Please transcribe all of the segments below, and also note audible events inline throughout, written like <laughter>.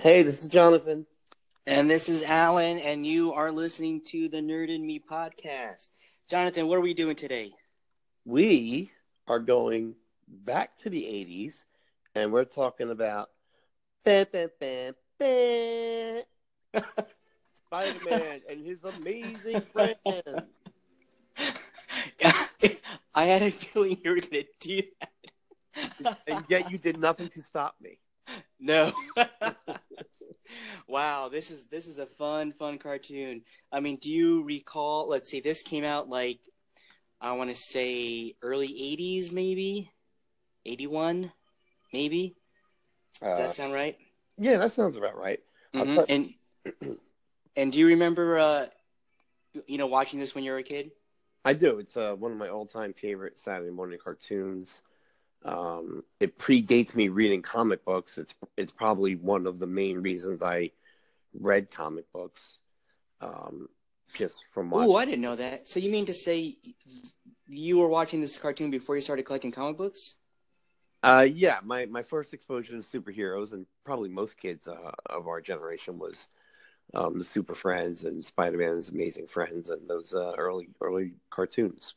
Hey, this is Jonathan. And this is Alan, and you are listening to the Nerd in Me podcast. Jonathan, what are we doing today? We are going back to the 80s and we're talking about <laughs> Spider Man and his amazing friend. <laughs> I had a feeling you were going to do that. and yet you did nothing to stop me. <laughs> No. Wow, this is this is a fun fun cartoon. I mean, do you recall, let's see, this came out like I want to say early 80s maybe? 81 maybe? Does uh, that sound right? Yeah, that sounds about right. Mm-hmm. and <clears throat> and do you remember uh you know watching this when you were a kid? I do. It's uh, one of my all-time favorite Saturday morning cartoons. Um, it predates me reading comic books. It's it's probably one of the main reasons I read comic books. Um, just from watching. Oh, I didn't know that. So you mean to say you were watching this cartoon before you started collecting comic books? Uh, yeah, my my first exposure to superheroes, and probably most kids uh, of our generation, was um, the Super Friends and Spider Man's Amazing Friends, and those uh, early early cartoons.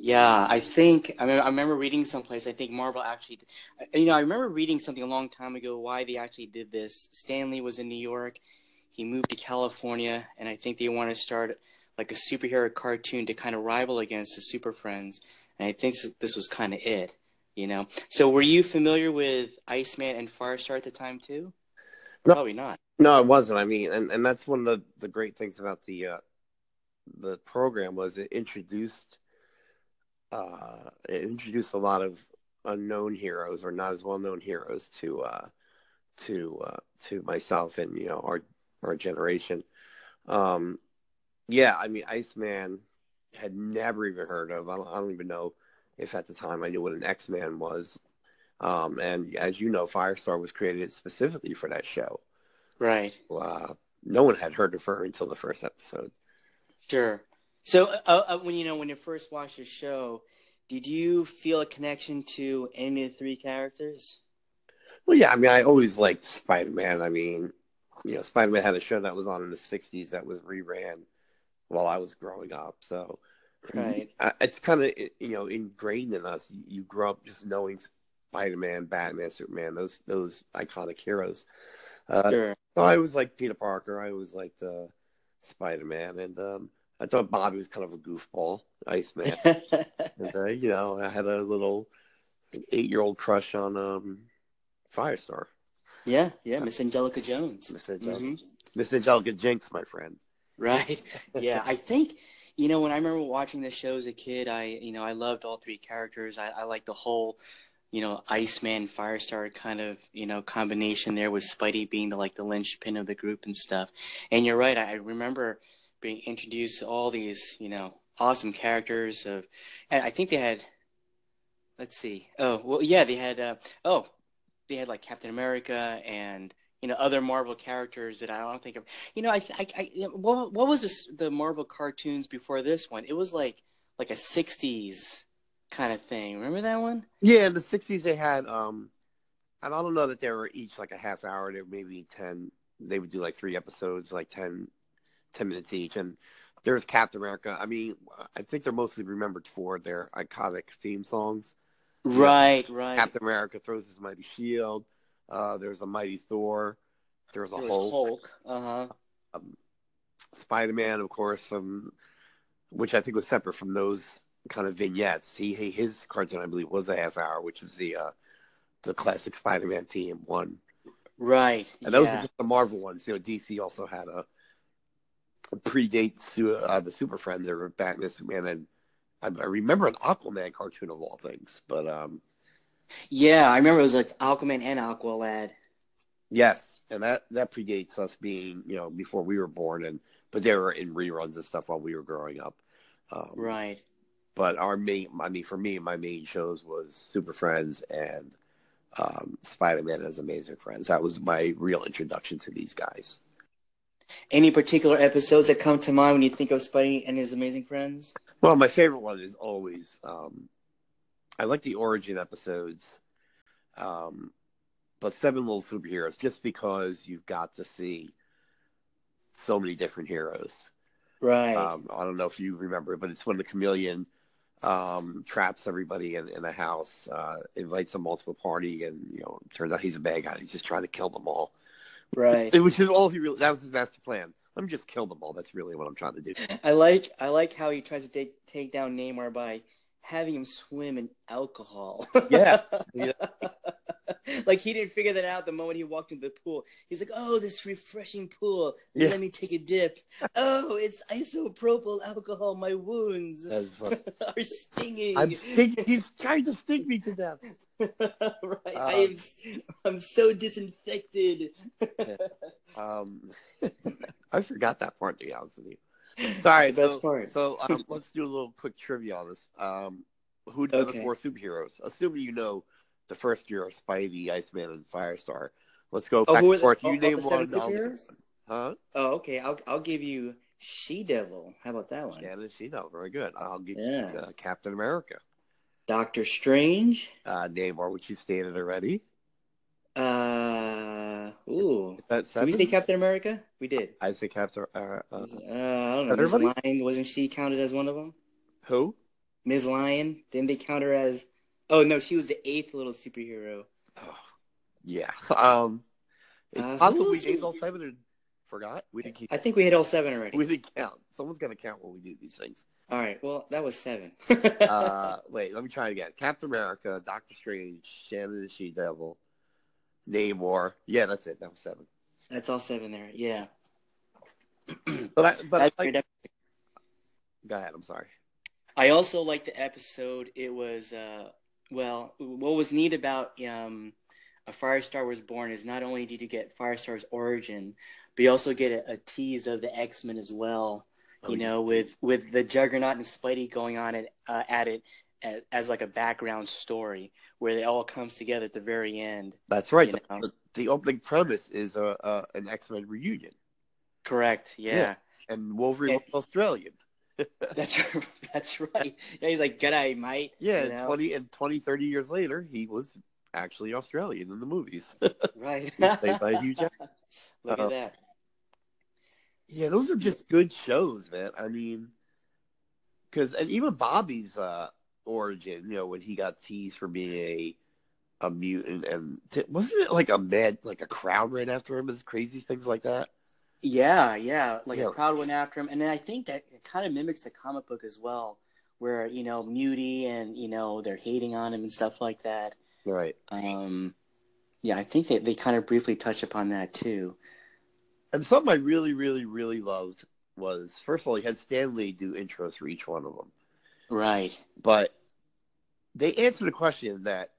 Yeah, I think I, mean, I remember reading someplace. I think Marvel actually, you know, I remember reading something a long time ago why they actually did this. Stan Lee was in New York, he moved to California, and I think they want to start like a superhero cartoon to kind of rival against the Super Friends. And I think this was kind of it, you know. So, were you familiar with Iceman and Firestar at the time too? No, Probably not. No, it wasn't. I mean, and, and that's one of the, the great things about the uh, the program was it introduced uh, it introduced a lot of unknown heroes or not as well known heroes to uh, to uh, to myself and you know our our generation. Um, yeah, I mean, Iceman had never even heard of. I don't, I don't even know if at the time I knew what an X Man was. Um, and as you know, Firestar was created specifically for that show. Right. So, uh, no one had heard of her until the first episode. Sure. So, uh, uh, when you know when you first watched the show, did you feel a connection to any of the three characters? Well, yeah. I mean, I always liked Spider Man. I mean, you know, Spider Man had a show that was on in the '60s that was reran while I was growing up. So, right, it's kind of you know ingrained in us. You grow up just knowing Spider Man, Batman, Superman, those those iconic heroes. Uh, sure. So I was like Peter Parker. I was like uh, Spider Man, and um, I thought Bobby was kind of a goofball, Iceman. <laughs> and uh, you know, I had a little eight year old crush on um, Firestar. Yeah, yeah, Miss Angelica Jones. Miss Angelica, mm-hmm. Miss Angelica Jinx, my friend. Right. <laughs> Yeah, I think you know when I remember watching this show as a kid, I you know I loved all three characters. I, I like the whole you know Iceman Firestar kind of you know combination there with Spidey being the like the linchpin of the group and stuff. And you're right. I remember being introduced to all these you know awesome characters of, and I think they had. Let's see. Oh well, yeah, they had. Uh, oh, they had like Captain America and you know other Marvel characters that I don't think of. You know, I, I, I what, what was this, the Marvel cartoons before this one? It was like like a '60s kind of thing. Remember that one? Yeah, in the '60s they had. um and I don't know that they were each like a half hour. They were maybe ten. They would do like three episodes, like 10, 10 minutes each, and there's Captain America. I mean, I think they're mostly remembered for their iconic theme songs. Right, right. Captain America throws his mighty shield. Uh, there's a mighty Thor. There's a there's Hulk. Hulk. Uh huh. Um, Spider Man, of course, um, which I think was separate from those kind of vignettes. He, he his cartoon, I believe, was a half hour, which is the uh, the classic Spider Man theme one. Right. And those yeah. are just the Marvel ones. You know, DC also had a, a predate uh, the Super Friends. Were Batman, Superman, and I, I remember an Aquaman cartoon of all things, but um, yeah, I remember it was like Aquaman and Aqualad. Yes, and that that predates us being you know before we were born, and but they were in reruns and stuff while we were growing up. Um, right. But our main, I mean, for me, my main shows was Super Friends and um, Spider Man as Amazing Friends. That was my real introduction to these guys. Any particular episodes that come to mind when you think of Spidey and his Amazing Friends? Well, my favorite one is always um, I like the origin episodes. Um, but Seven Little Superheroes, just because you've got to see so many different heroes. Right. Um, I don't know if you remember, but it's when the chameleon um, traps everybody in, in a house, uh, invites a multiple party, and you know, turns out he's a bad guy. He's just trying to kill them all. Right. Which is all he really. That was his master plan. Let me just kill them all. That's really what I'm trying to do. I like I like how he tries to take take down Namor by having him swim in alcohol. Yeah. <laughs> Yeah. <laughs> like he didn't figure that out the moment he walked into the pool. He's like, "Oh, this refreshing pool. Yeah. Let me take a dip. Oh, it's isopropyl alcohol. My wounds <laughs> are stinging." I'm sting- He's trying to sting me to death. <laughs> right. I Um, am. s- I'm so disinfected. Um, I forgot that part. To be honest with you. Sorry. best so, part. so um, let's do a little quick trivia on this. Um, who are the four superheroes? Assuming you know the first hero, Spidey, Iceman, and Firestar. Let's go Oh, back and forth. You oh, name one. seven I'll name superheroes? one. Huh? Oh, okay. I'll I'll give you She Devil. How about that one? Shannon Shino. Very good. I'll give Yeah. you uh, Captain America. Doctor Strange. Uh, Namor, which you stated already. Uh, ooh. Is that Did we say Captain America? We did. I say Captain. Uh, uh, Uh, I don't know. Ms. Lion wasn't she counted as one of them? who? Ms. Lion. Didn't they count her as? Oh no, she was the eighth little superhero. Oh, yeah. Um, it's Uh, possible we all seven and forgot. We didn't keep. I think we hit all seven already. We didn't count. Someone's gonna count when we do these things. All right. Well, that was seven. <laughs> Uh, wait, let me try it again. Captain America, Doctor Strange, Shannon the She Devil, Namor. Yeah, that's it. That was seven. That's all seven there. Yeah. <clears throat> But I, but I That's like, great. go ahead. I'm sorry. I also liked the episode. It was uh well, what was neat about um a Firestar was born is not only did you get Firestar's origin, but you also get a, a tease of the X Men as well. Oh, you yeah. know, with with the Juggernaut and Spidey going on it uh, at it as, as like a background story where it all comes together at the very end. That's right. The, the, the opening premise is a, a an X Men reunion, Correct. Yeah. Yeah. and Wolverine Yeah. was Australian. <laughs> That's right. <laughs> that's right. Yeah, he's like, "G'day, mate." Yeah, You know? 20 and 20, 30 years later, he was actually Australian in the movies. <laughs> Right. Played by Hugh Jackman. Look Uh, at that. Yeah, those are just good shows, man. I mean, because and even Bobby's uh, origin, you know, when he got teased for being a a mutant, and t- wasn't it like a mad, like a crowd ran after him, and crazy things like that. Yeah, yeah. Like Yeah. a crowd went after him, and then I think that it kind of mimics the comic book as well, where you know Muty and you know they're hating on him and stuff like that. Right. Um, yeah, I think they they kind of briefly touch upon that too. And something I really, really, really loved was first of all, he had Stan Lee do intros for each one of them, Right. but they answered a question that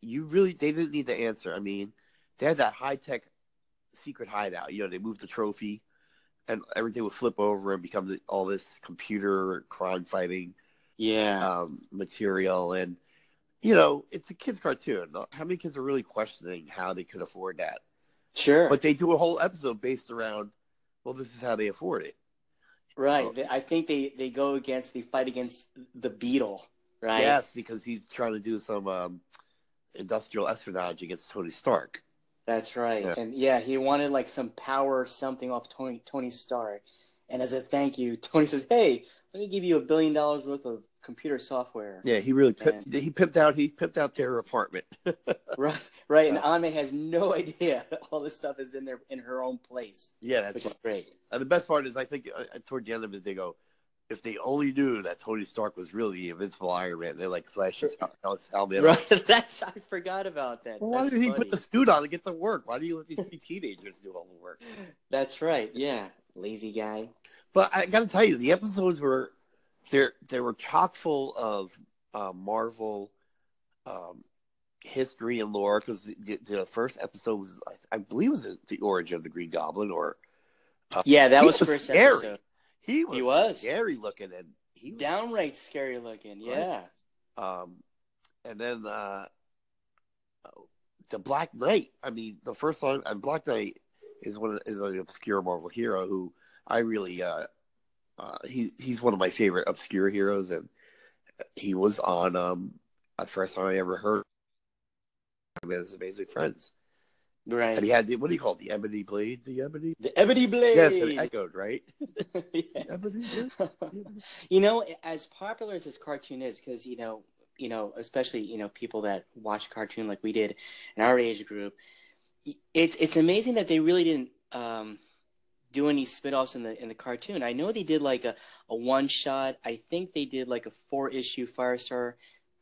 you really they didn't need to answer. I mean, they had that high tech secret hideout. You know, they moved the trophy, and everything would flip over and become the, all this computer crime fighting Yeah. um, material. And you know, it's a kids' cartoon. How many kids are really questioning how they could afford that? sure. But they do a whole episode based around, well, this is how they afford it. right. They- I think they they go against the fight against the Beetle. Right. Yes, because he's trying to do some um, industrial espionage against Tony Stark. That's right. Yeah. And yeah, he wanted like some power or something off Tony Tony Stark. And as a thank you, <laughs> Tony says, "Hey, let me give you a billion dollars worth of computer software." Yeah, he really pimped, he pimped out he pimped out their apartment. <laughs> Right, right. And. Ame has no <laughs> idea all this stuff is in there in her own place, yeah, that's which is great. and the best part is I think uh, toward the end of it they go, if they only knew that Tony Stark was really the Invincible Iron Man, they like flash his hel- his helmet. Right. <laughs> That's I forgot about that. Well, why did he funny. put the suit on to get to work? Why do you let these teenagers do all the work? That's right. Yeah, lazy guy. But I got to tell you, the episodes were they're they were chock full of uh, Marvel um, history and lore because the, the first episode was I, I believe was the origin of the Green Goblin or uh, Yeah, that he was first scary. episode. He was, He was. scary looking and he was, Downright scary looking. Yeah. um, and then uh, the Black Knight. I mean, the first one and Black Knight is one of, is an obscure Marvel hero who I really uh, uh, he he's one of my favorite obscure heroes, and he was on um the first time I ever heard of his Amazing Friends. Right. And he had the, what do you call it? The ebony blade? The ebony? the Ebony Blade. Yes, it echoed, right? <laughs> Yeah. Ebony blade? <laughs> you know, as popular as this cartoon is, because you know, you know, especially you know people that watch cartoon like we did in our age group, it's it's amazing that they really didn't um, do any spin-offs in the in the cartoon. I know they did like a, a one shot. I think they did like a four issue Firestar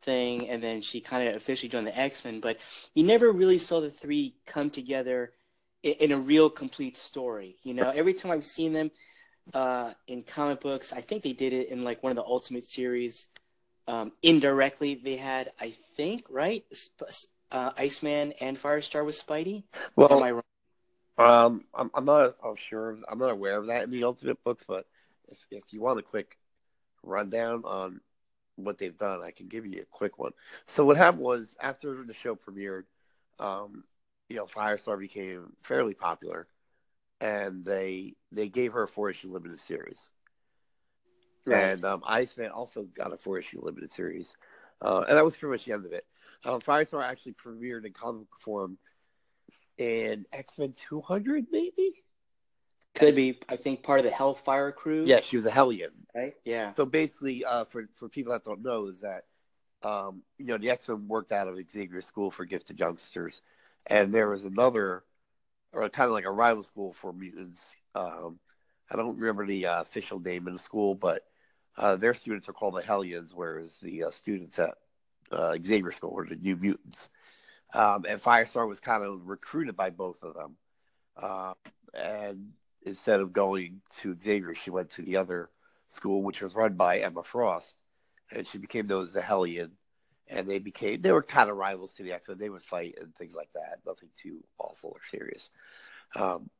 thing, and then she kind of officially joined the X Men. But you never really saw the three come together in, in a real complete story. You know, every time I've seen them uh, in comic books, I think they did it in like one of the Ultimate series. Um, indirectly, they had, I think, right, uh, Iceman and Firestar with Spidey. Or am I Well, wrong? um, I'm, I'm not I'm sure. I'm not aware of that in the Ultimate books, but if, if you want a quick rundown on what they've done, I can give you a quick one. So what happened was after the show premiered, um, you know, Firestar became fairly popular, and they they gave her a four issue limited series. And um, Iceman also got a four issue limited series. Uh, and that was pretty much the end of it. Um, Firestar actually premiered in comic form in X Men 200, maybe? Could be, I think, part of the Hellfire crew. Yeah, she was a Hellion. Right? Yeah. So basically, uh, for, for people that don't know, is that, um, you know, the X Men worked out of Xavier School for Gifted Youngsters. And there was another, or kind of like a rival school for mutants. Um, I don't remember the uh, official name of the school, but uh, their students are called the Hellions, whereas the uh, students at uh, Xavier School were the New Mutants. Um, and Firestar was kind of recruited by both of them. Uh, and instead of going to Xavier, she went to the other school, which was run by Emma Frost, and she became known as the Hellion. And they became they were kind of rivals to the X Men. They would fight and things like that. Nothing too awful or serious. Um,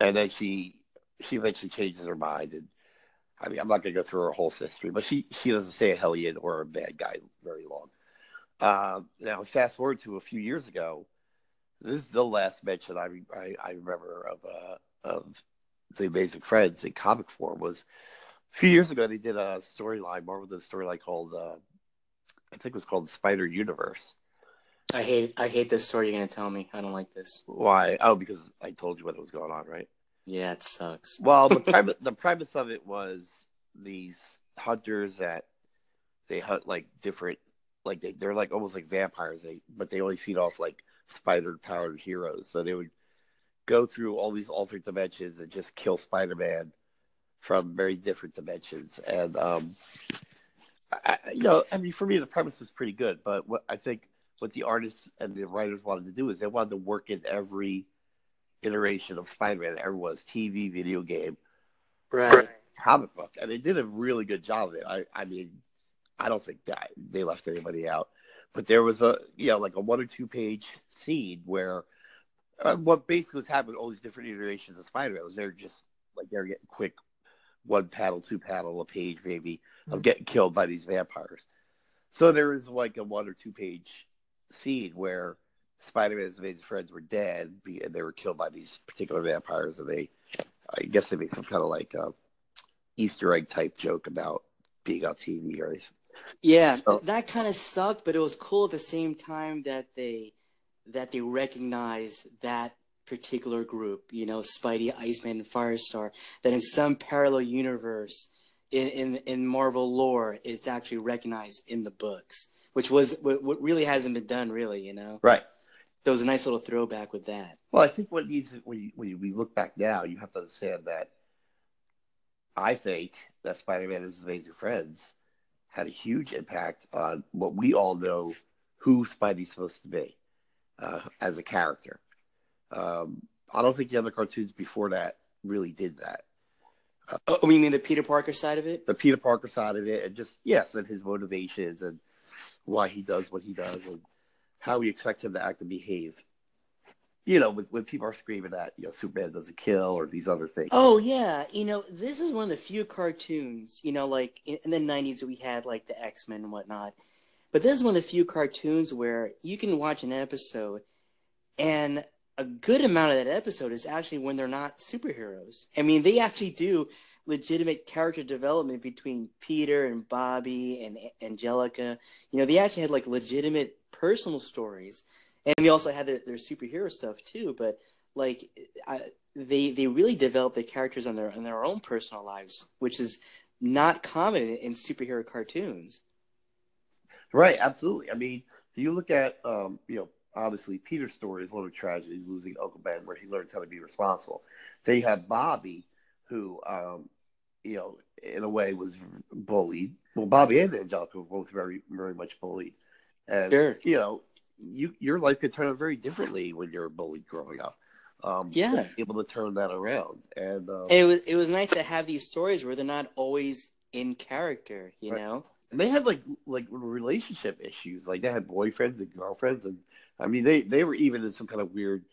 and then she she eventually changes her mind and I mean, I'm not going to go through her whole history, but she she doesn't say a hellion or a bad guy very long. Um, now, fast forward to a few years ago. This is the last mention I I, I remember of uh, of the Amazing Friends in comic form was a few years ago. They did a storyline, Marvel did a storyline called uh, I think it was called Spider Universe. I hate I hate this story you're gonna tell me. I don't like this. Why? Oh, because I told you what was going on, right? Yeah, it sucks. Well, the <laughs> premise the premise of it was these hunters that they hunt like different, like they they're like almost like vampires. They but they only feed off like spider powered heroes. So they would go through all these alternate dimensions and just kill Spider Man from very different dimensions. And um, I, you know, I mean, for me, the premise was pretty good. But what I think what the artists and the writers wanted to do is they wanted to work in every iteration of Spider-Man that ever was TV, video game, Right. comic book, and they did a really good job of it. I, I mean, I don't think that they left anybody out, but there was a, you know, like a one or two page scene where uh, what basically was happening, all these different iterations of Spider-Man was they're just like they're getting quick one paddle, two paddle, a page maybe of getting killed by these vampires. So there was like a one or two page scene where Spider-Man's amazing friends were dead and they were killed by these particular vampires, and they, I guess, they made some kind of like uh, Easter egg type joke about being on TV or anything. Yeah, Oh. that kind of sucked, but it was cool at the same time that they that they recognize that particular group, you know, Spidey, Iceman, and Firestar, that in some parallel universe in in, in Marvel lore, it's actually recognized in the books, which was what, what really hasn't been done, really, you know. Right. There was a nice little throwback with that. Well, I think what needs when you, when we look back now, you have to understand that I think that Spider-Man and his amazing friends had a huge impact on what we all know who Spidey's supposed to be uh, as a character. Um, I don't think the other cartoons before that really did that. Oh, you mean the Peter Parker side of it? The Peter Parker side of it, and just yes, and his motivations and why he does what he does, and how we expect him to act and behave. You know, when, when people are screaming that you know Superman doesn't kill or these other things. Oh yeah, you know this is one of the few cartoons, you know, like in, in the '90s we had like the X Men and whatnot, but this is one of the few cartoons where you can watch an episode, and a good amount of that episode is actually when they're not superheroes. I mean, they actually do legitimate character development between Peter and Bobby and Angelica. You know, they actually had like legitimate personal stories, and they also had their, their superhero stuff too. But like, I, they they really developed the characters on their on their own personal lives, which is not common in superhero cartoons. Right, absolutely. I mean, you look at um, you know, obviously Peter's story is one of the tragedies, losing Uncle Ben, where he learns how to be responsible. Then you have Bobby, who um, you know, in a way was bullied. Well, Bobby and Angelica were both very, very much bullied. And Sure. you know, you your life could turn out very differently when you're bullied growing up. Um, Yeah. able to turn that around, and um, it was it was nice to have these stories where they're not always in character, you Right. know. And they had like like relationship issues. Like they had boyfriends and girlfriends, and I mean they they were even in some kind of weird,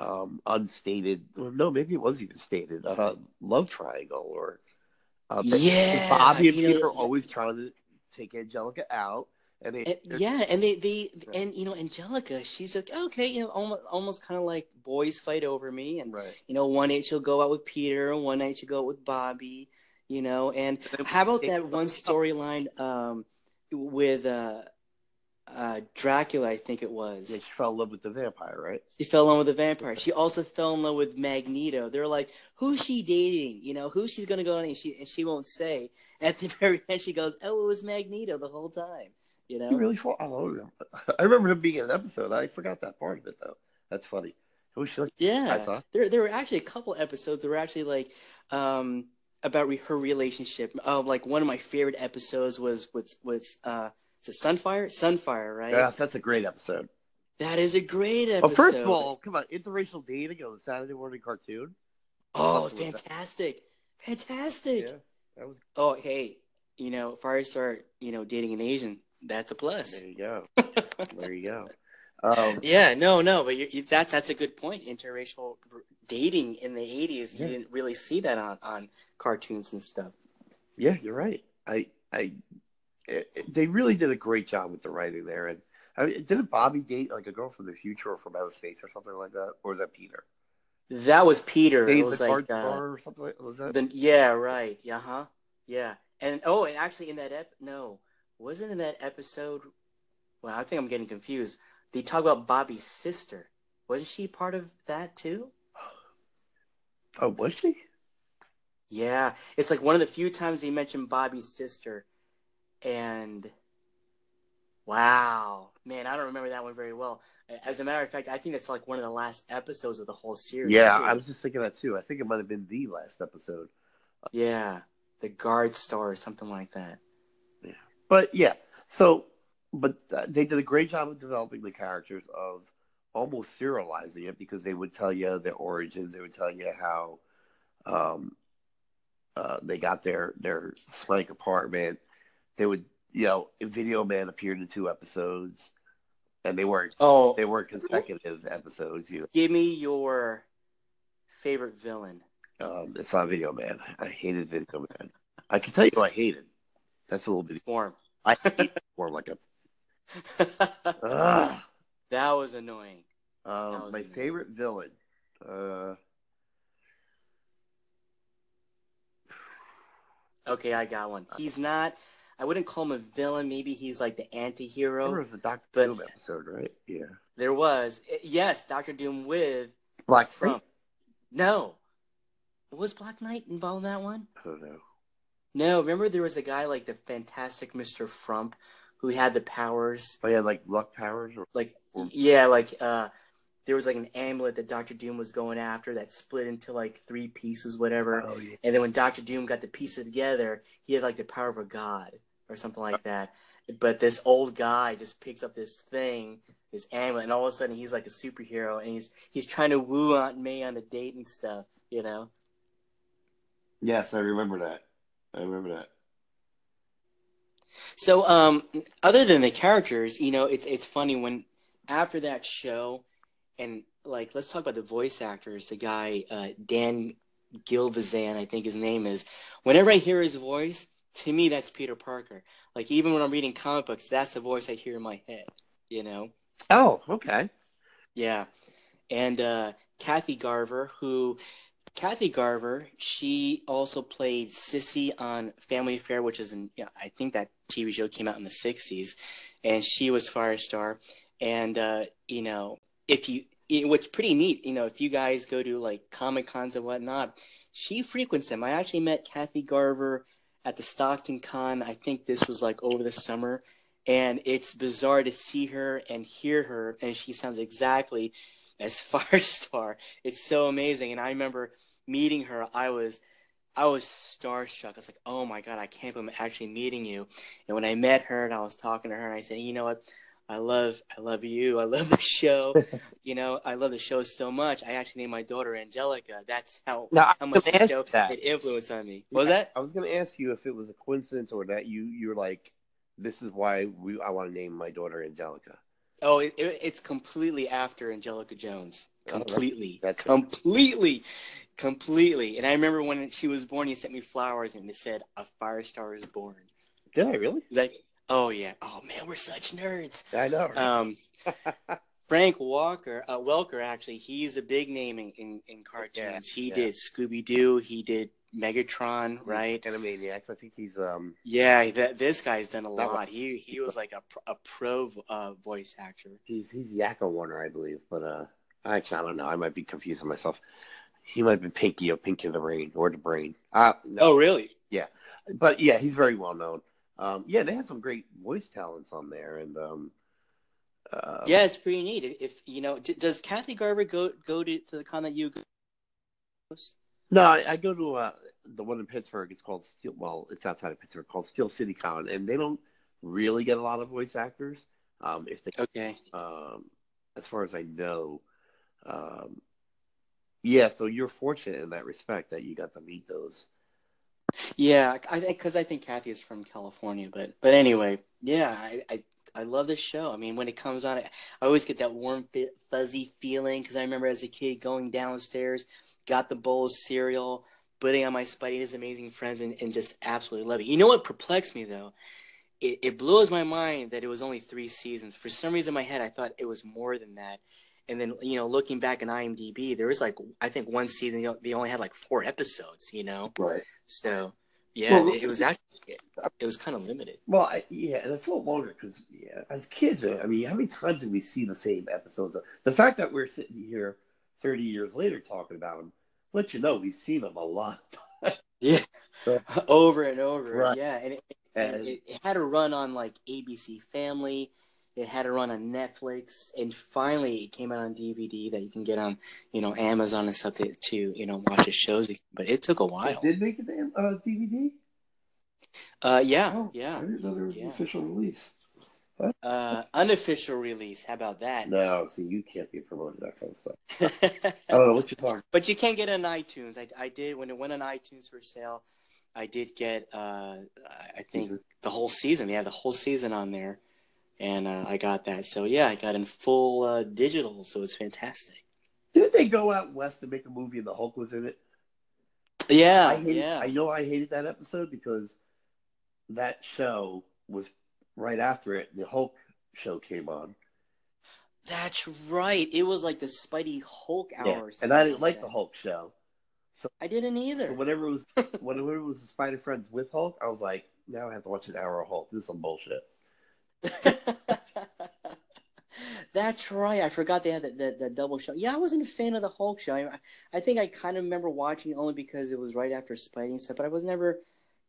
um, unstated. Well, no, maybe it was even stated uh, love triangle or. Uh, Yeah, Bobby and Peter are always trying to take Angelica out, and they And, yeah, and they they Right. and you know Angelica, she's like okay, you know, almost almost kind of like boys fight over me, and right. you know one night she'll go out with Peter, and one night she'll go out with Bobby, you know. And how about that one storyline um, with uh, uh, Dracula? I think it was. Yeah, she fell in love with the vampire, right? She fell in love with the vampire. She also fell in love with Magneto. They're like, who's she dating? You know, who she's gonna go on and she and she won't say. At the <laughs> very end she goes, Oh, it was Magneto the whole time. You know? He really fall. I don't know. I remember him being in an episode. I forgot that part of it though. That's funny. Who was she like? I Yeah. saw. There there were actually a couple episodes that were actually like um about re- her relationship. Uh, like one of my favorite episodes was with with uh is it Sunfire? Sunfire, right? Yeah, that's a great episode. That is a great episode. Well, first of all, come on, interracial dating on the Saturday morning cartoon. oh, Awesome fantastic. Fantastic. Yeah, that was. Oh, hey, you know, Firestar, you know, dating an Asian, that's a plus. There you go. <laughs> there you go. Um, yeah, no, no, but you that's that's a good point. Interracial dating in the '80s, Yeah. you didn't really see that on on cartoons and stuff. yeah, you're right. I, I, it, it- they really did a great job with the writing there. And I mean, didn't Bobby date like a girl from the future or from outer space or something like that, or was that Peter? That was Peter. Dave it was like, uh, or something like was that? the, yeah, right, yeah, huh, yeah, and oh, and actually in that ep, no, wasn't in that episode. Well, I think I'm getting confused. They talk about Bobby's sister. Wasn't she part of that too? oh, was she? Yeah, it's like one of the few times they mentioned Bobby's sister, and wow, man, I don't remember that one very well. As a matter of fact, I think it's like one of the last episodes of the whole series. Yeah, too. I was just thinking that too. I think it might have been the last episode. Yeah, the guard star or something like that. Yeah, but yeah, so but they did a great job of developing the characters of almost serializing it because they would tell you their origins. They would tell you how um, uh, they got their their swank apartment. They would, you know, Video Man appeared in two episodes, and they weren't Oh, they weren't consecutive episodes. You give me your favorite villain. um, it's not Video Man. I hated Video Man. I can tell you I hated. That's a little bit. warm I hate more like a. That was annoying. That Um, was my amazing. favorite villain. Uh, Okay, I got one. He's not. I wouldn't call him a villain. Maybe he's like the anti-hero. There was the Doctor but- Doom episode, right? Yeah. There was, yes, Doctor Doom with Black from. Front. No, was Black Knight involved in that one? I don't know. No, remember there was a guy like the Fantastic Mister Frump who had the powers. Oh yeah, like luck powers or Like, Or- yeah, like uh, there was like an amulet that Doctor Doom was going after that split into like three pieces, whatever. oh yeah. And then when Doctor Doom got the pieces together, he had like the power of a god or something like that. But this old guy just picks up this thing, this amulet, and all of a sudden he's like a superhero, and he's he's trying to woo Aunt May on a date and stuff, you know. Yes, I remember that. I remember that. So, um, other than the characters, you know, it's it's funny when after that show, and like let's talk about the voice actors. The guy uh, Dan Gilvezan, I think his name is. Whenever I hear his voice, to me that's Peter Parker. Like even when I'm reading comic books, that's the voice I hear in my head. You know. Oh, okay. Yeah. And uh, Kathy Garver, who Kathy Garver, she also played Sissy on Family Affair, which is in, you know, I think that TV show came out in the 60s, and she was Firestar. and uh, you know, if you, what's pretty neat, you know, if you guys go to like comic cons and whatnot, she frequents them. I actually met Kathy Garver at the Stockton Con. I think this was like over the summer, and it's bizarre to see her and hear her, and she sounds exactly as <laughs> Firestar. It's so amazing, and I remember meeting her. I was I was starstruck. I was like, "Oh my god, I can't believe I'm actually meeting you." And when I met her and I was talking to her, and I said, "You know what? I love, I love you. I love the show. <laughs> you know, I love the show so much. I actually named my daughter Angelica. That's how now, how much the show that. had influence on me. What was that? I was going to ask you if it was a coincidence or that you you're like, this is why we I want to name my daughter Angelica. Oh, it, it, it's completely after Angelica Jones. Completely. Oh, that's, that's completely. Completely. And I remember when she was born, you sent me flowers and it said, A fire star is born. Did I really? Like, oh, yeah. Oh, man, we're such nerds. I know. Right? Um, <laughs> Frank Walker, uh, Welker, actually, he's a big name in, in, in cartoons. Yeah, he yeah. did Scooby Doo. He did Megatron, right? Animaniacs. I think he's um. Yeah, that this guy's done a lot. He he was like a a pro uh, voice actor. He's he's Yakko Warner, I believe, but uh, actually I don't know. I might be confusing myself. He might have been Pinky or Pinky the Brain or the Brain. Uh, no. Oh, really? Yeah, but yeah, he's very well known. Um, yeah, they had some great voice talents on there, and um, uh, yeah, it's pretty neat. If you know, does Kathy Garver go go to, to the con that you go? No, I, I go to uh, the one in Pittsburgh. It's called Steel. Well, it's outside of Pittsburgh, called Steel City Con, and they don't really get a lot of voice actors. Um, if they okay, um, as far as I know, um, yeah, so you're fortunate in that respect that you got to meet those. Yeah, I because I think Kathy is from California, but but anyway, yeah, I, I I love this show. I mean, when it comes on, I always get that warm, fuzzy feeling because I remember as a kid going downstairs, got the bowl of cereal, putting on my Spidey and his amazing friends, and, and just absolutely love it. You know what perplexed me though? It, it blows my mind that it was only three seasons. For some reason, in my head, I thought it was more than that. And then, you know, looking back in IMDb, there was like, I think one season they only had like four episodes, you know? Right. So, yeah, well, it, it, was actually, it was kind of limited. Well, I, yeah, and it felt longer because, yeah, as kids, I mean, how many times did we see the same episodes? The fact that we're sitting here 30 years later talking about them, let you know we've seen them a lot. <laughs> yeah, over and over. Right. Yeah, and, it, and it, it, had a run on like ABC Family. It had a run on Netflix, and finally it came out on DVD that you can get on, you know, Amazon and stuff to, to you know watch the shows. But it took a while. It did make it uh, DVD? Uh, yeah, oh, yeah. I didn't know there was yeah. an official release. Uh, unofficial release. How about that? No, see, you can't be promoting that kind of stuff. <laughs> I don't know what you're talking. But you can get it on iTunes. I, I did when it went on iTunes for sale. I did get, uh, I think mm-hmm. the whole season. They had the whole season on there, and uh, I got that. So yeah, I got in full uh, digital. So it's fantastic. Didn't they go out west to make a movie and the Hulk was in it? Yeah, I hated, yeah. I know I hated that episode because that show was right after it, the Hulk show came on. That's right. It was like the Spidey Hulk hour. Yeah. and I didn't like, the Hulk show. So I didn't either. So whenever it was <laughs> whenever it was the Spider Friends with Hulk, I was like, now I have to watch an hour of Hulk. This is some bullshit. <laughs> That's right. I forgot they had the, the, the, double show. Yeah, I wasn't a fan of the Hulk show. I, I think I kind of remember watching it only because it was right after Spidey and stuff, but I was never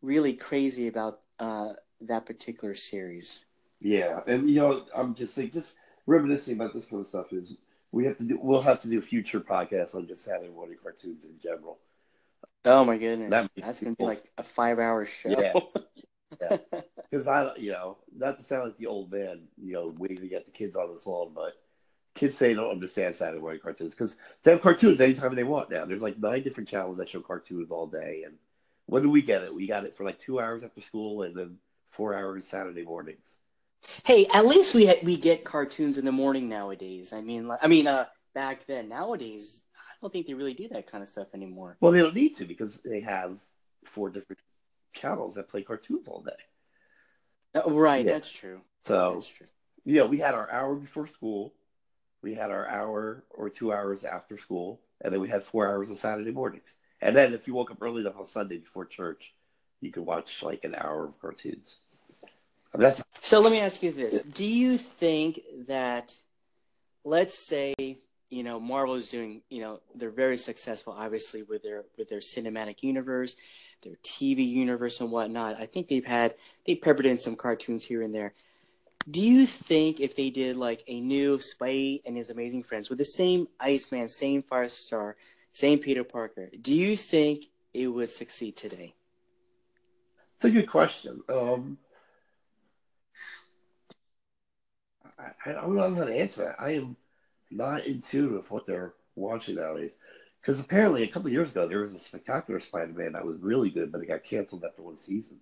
really crazy about uh, that particular series. Yeah, and you know, I'm just like just reminiscing about this kind of stuff is we have to do we'll have to do future podcasts on just Saturday morning cartoons in general. Oh my goodness, that that's gonna be like a five hour show. Yeah, because <laughs> yeah. I you know not to sound like the old man you know waiting to get the kids on this lawn, but kids say they don't understand Saturday morning cartoons because they have cartoons anytime they want now. There's like nine different channels that show cartoons all day, and when do we get it? We got it for like two hours after school, and then four hours Saturday mornings. Hey, at least we we get cartoons in the morning nowadays. I mean, I mean, uh, back then. Nowadays, I don't think they really do that kind of stuff anymore. Well, they don't need to because they have four different channels that play cartoons all day. Oh, right, yeah. that's true. So, that's true. yeah, we had our hour before school, we had our hour or two hours after school, and then we had four hours on Saturday mornings. And then if you woke up early enough on Sunday before church, you could watch like an hour of cartoons. That's So let me ask you this: Do you think that, let's say, you know, Marvel is doing, you know, they're very successful, obviously, with their with their cinematic universe, their TV universe, and whatnot. I think they've had they peppered in some cartoons here and there. Do you think if they did like a new Spidey and his amazing friends with the same Iceman, same Firestar, same Peter Parker, do you think it would succeed today? It's a good question. Um, I, I don't know how to answer that. I am not in tune with what they're watching nowadays. Because apparently, a couple of years ago, there was a spectacular Spider-Man that was really good, but it got canceled after one season.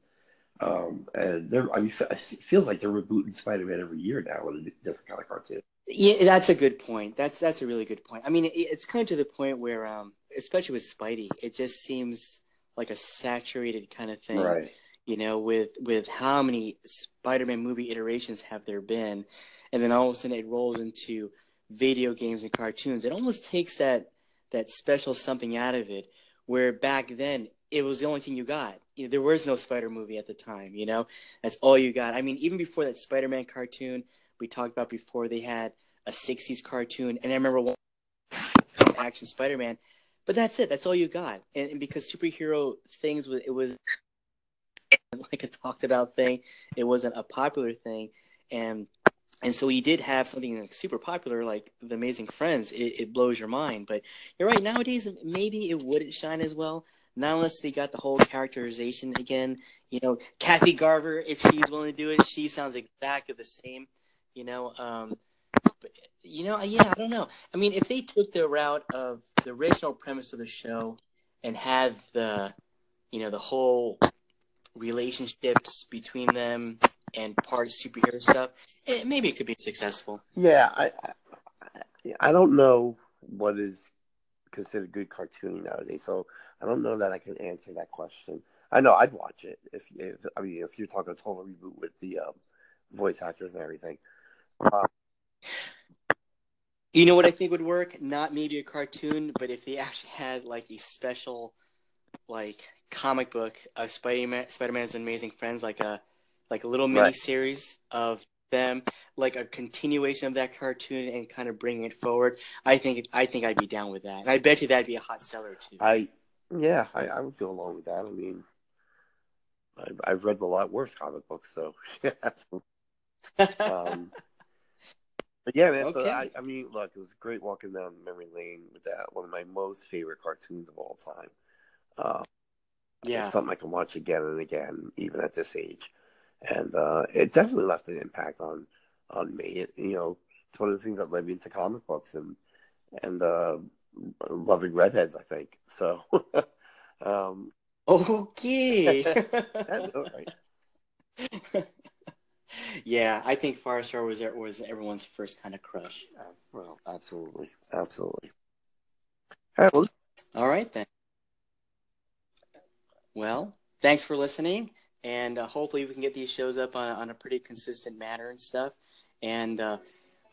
Um, and they're, I mean, it feels like they're rebooting Spider-Man every year now with a different kind of cartoon. Yeah, that's a good point. That's that's a really good point. I mean, it, it's kind of to the point where, um, especially with Spidey, it just seems like a saturated kind of thing. Right. You know, with with how many Spider-Man movie iterations have there been, and then all of a sudden it rolls into video games and cartoons. It almost takes that that special something out of it. Where back then it was the only thing you got. You know, there was no Spider movie at the time. You know, that's all you got. I mean, even before that Spider-Man cartoon we talked about before, they had a '60s cartoon, and I remember one action Spider-Man. But that's it. That's all you got. And, and because superhero things it was <laughs> like a talked about thing. It wasn't a popular thing, and and so you did have something like super popular like the Amazing Friends. It, it blows your mind. But you're right. Nowadays, maybe it wouldn't shine as well. Not unless they got the whole characterization again. You know, Kathy Garver, if she's willing to do it, she sounds exactly the same. You know, um, but, you know, yeah, I don't know. I mean, if they took the route of the original premise of the show and had the, you know, the whole relationships between them and part superhero stuff, it, maybe it could be successful. Yeah, I, I, I don't know what is considered good cartooning nowadays, so I don't know that I can answer that question. I know I'd watch it if, if I mean if you're talking a total reboot with the um, voice actors and everything. Uh, you know what I think would work? Not maybe a cartoon, but if they actually had like a special, like comic book of Spider-Man, Spider-Man's Amazing Friends, like a like a little mini right. series of them, like a continuation of that cartoon, and kind of bringing it forward. I think I think I'd be down with that, and I bet you that'd be a hot seller too. I yeah, I, I would go along with that. I mean, I've, I've read a lot worse comic books, so <laughs> yeah. um, but yeah, man. Okay. So I, I mean, look, it was great walking down memory lane with that. One of my most favorite cartoons of all time. Uh, yeah, something I can watch again and again, even at this age and uh, it definitely left an impact on on me. It, you know, it's one of the things that led me into comic books and and uh, loving redheads. I think so. <laughs> um, okay. <laughs> yeah, I think Firestar was was everyone's first kind of crush. Uh, well, absolutely, absolutely. All right, well, all right then. Well, thanks for listening and uh, hopefully we can get these shows up on, on a pretty consistent manner and stuff. And uh,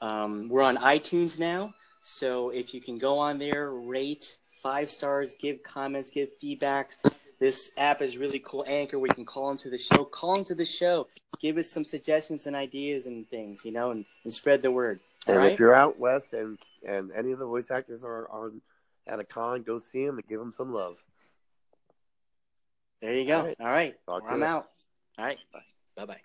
um, we're on iTunes now, so if you can go on there, rate five stars, give comments, give feedbacks. This app is really cool. Anchor, we can call into the show. Call into the show. Give us some suggestions and ideas and things, you know, and, and spread the word. and right? if you're out west and and any of the voice actors are on at a con, go see them and give them some love. There you go. All right. All right. I'm out. All right. Bye. Bye bye.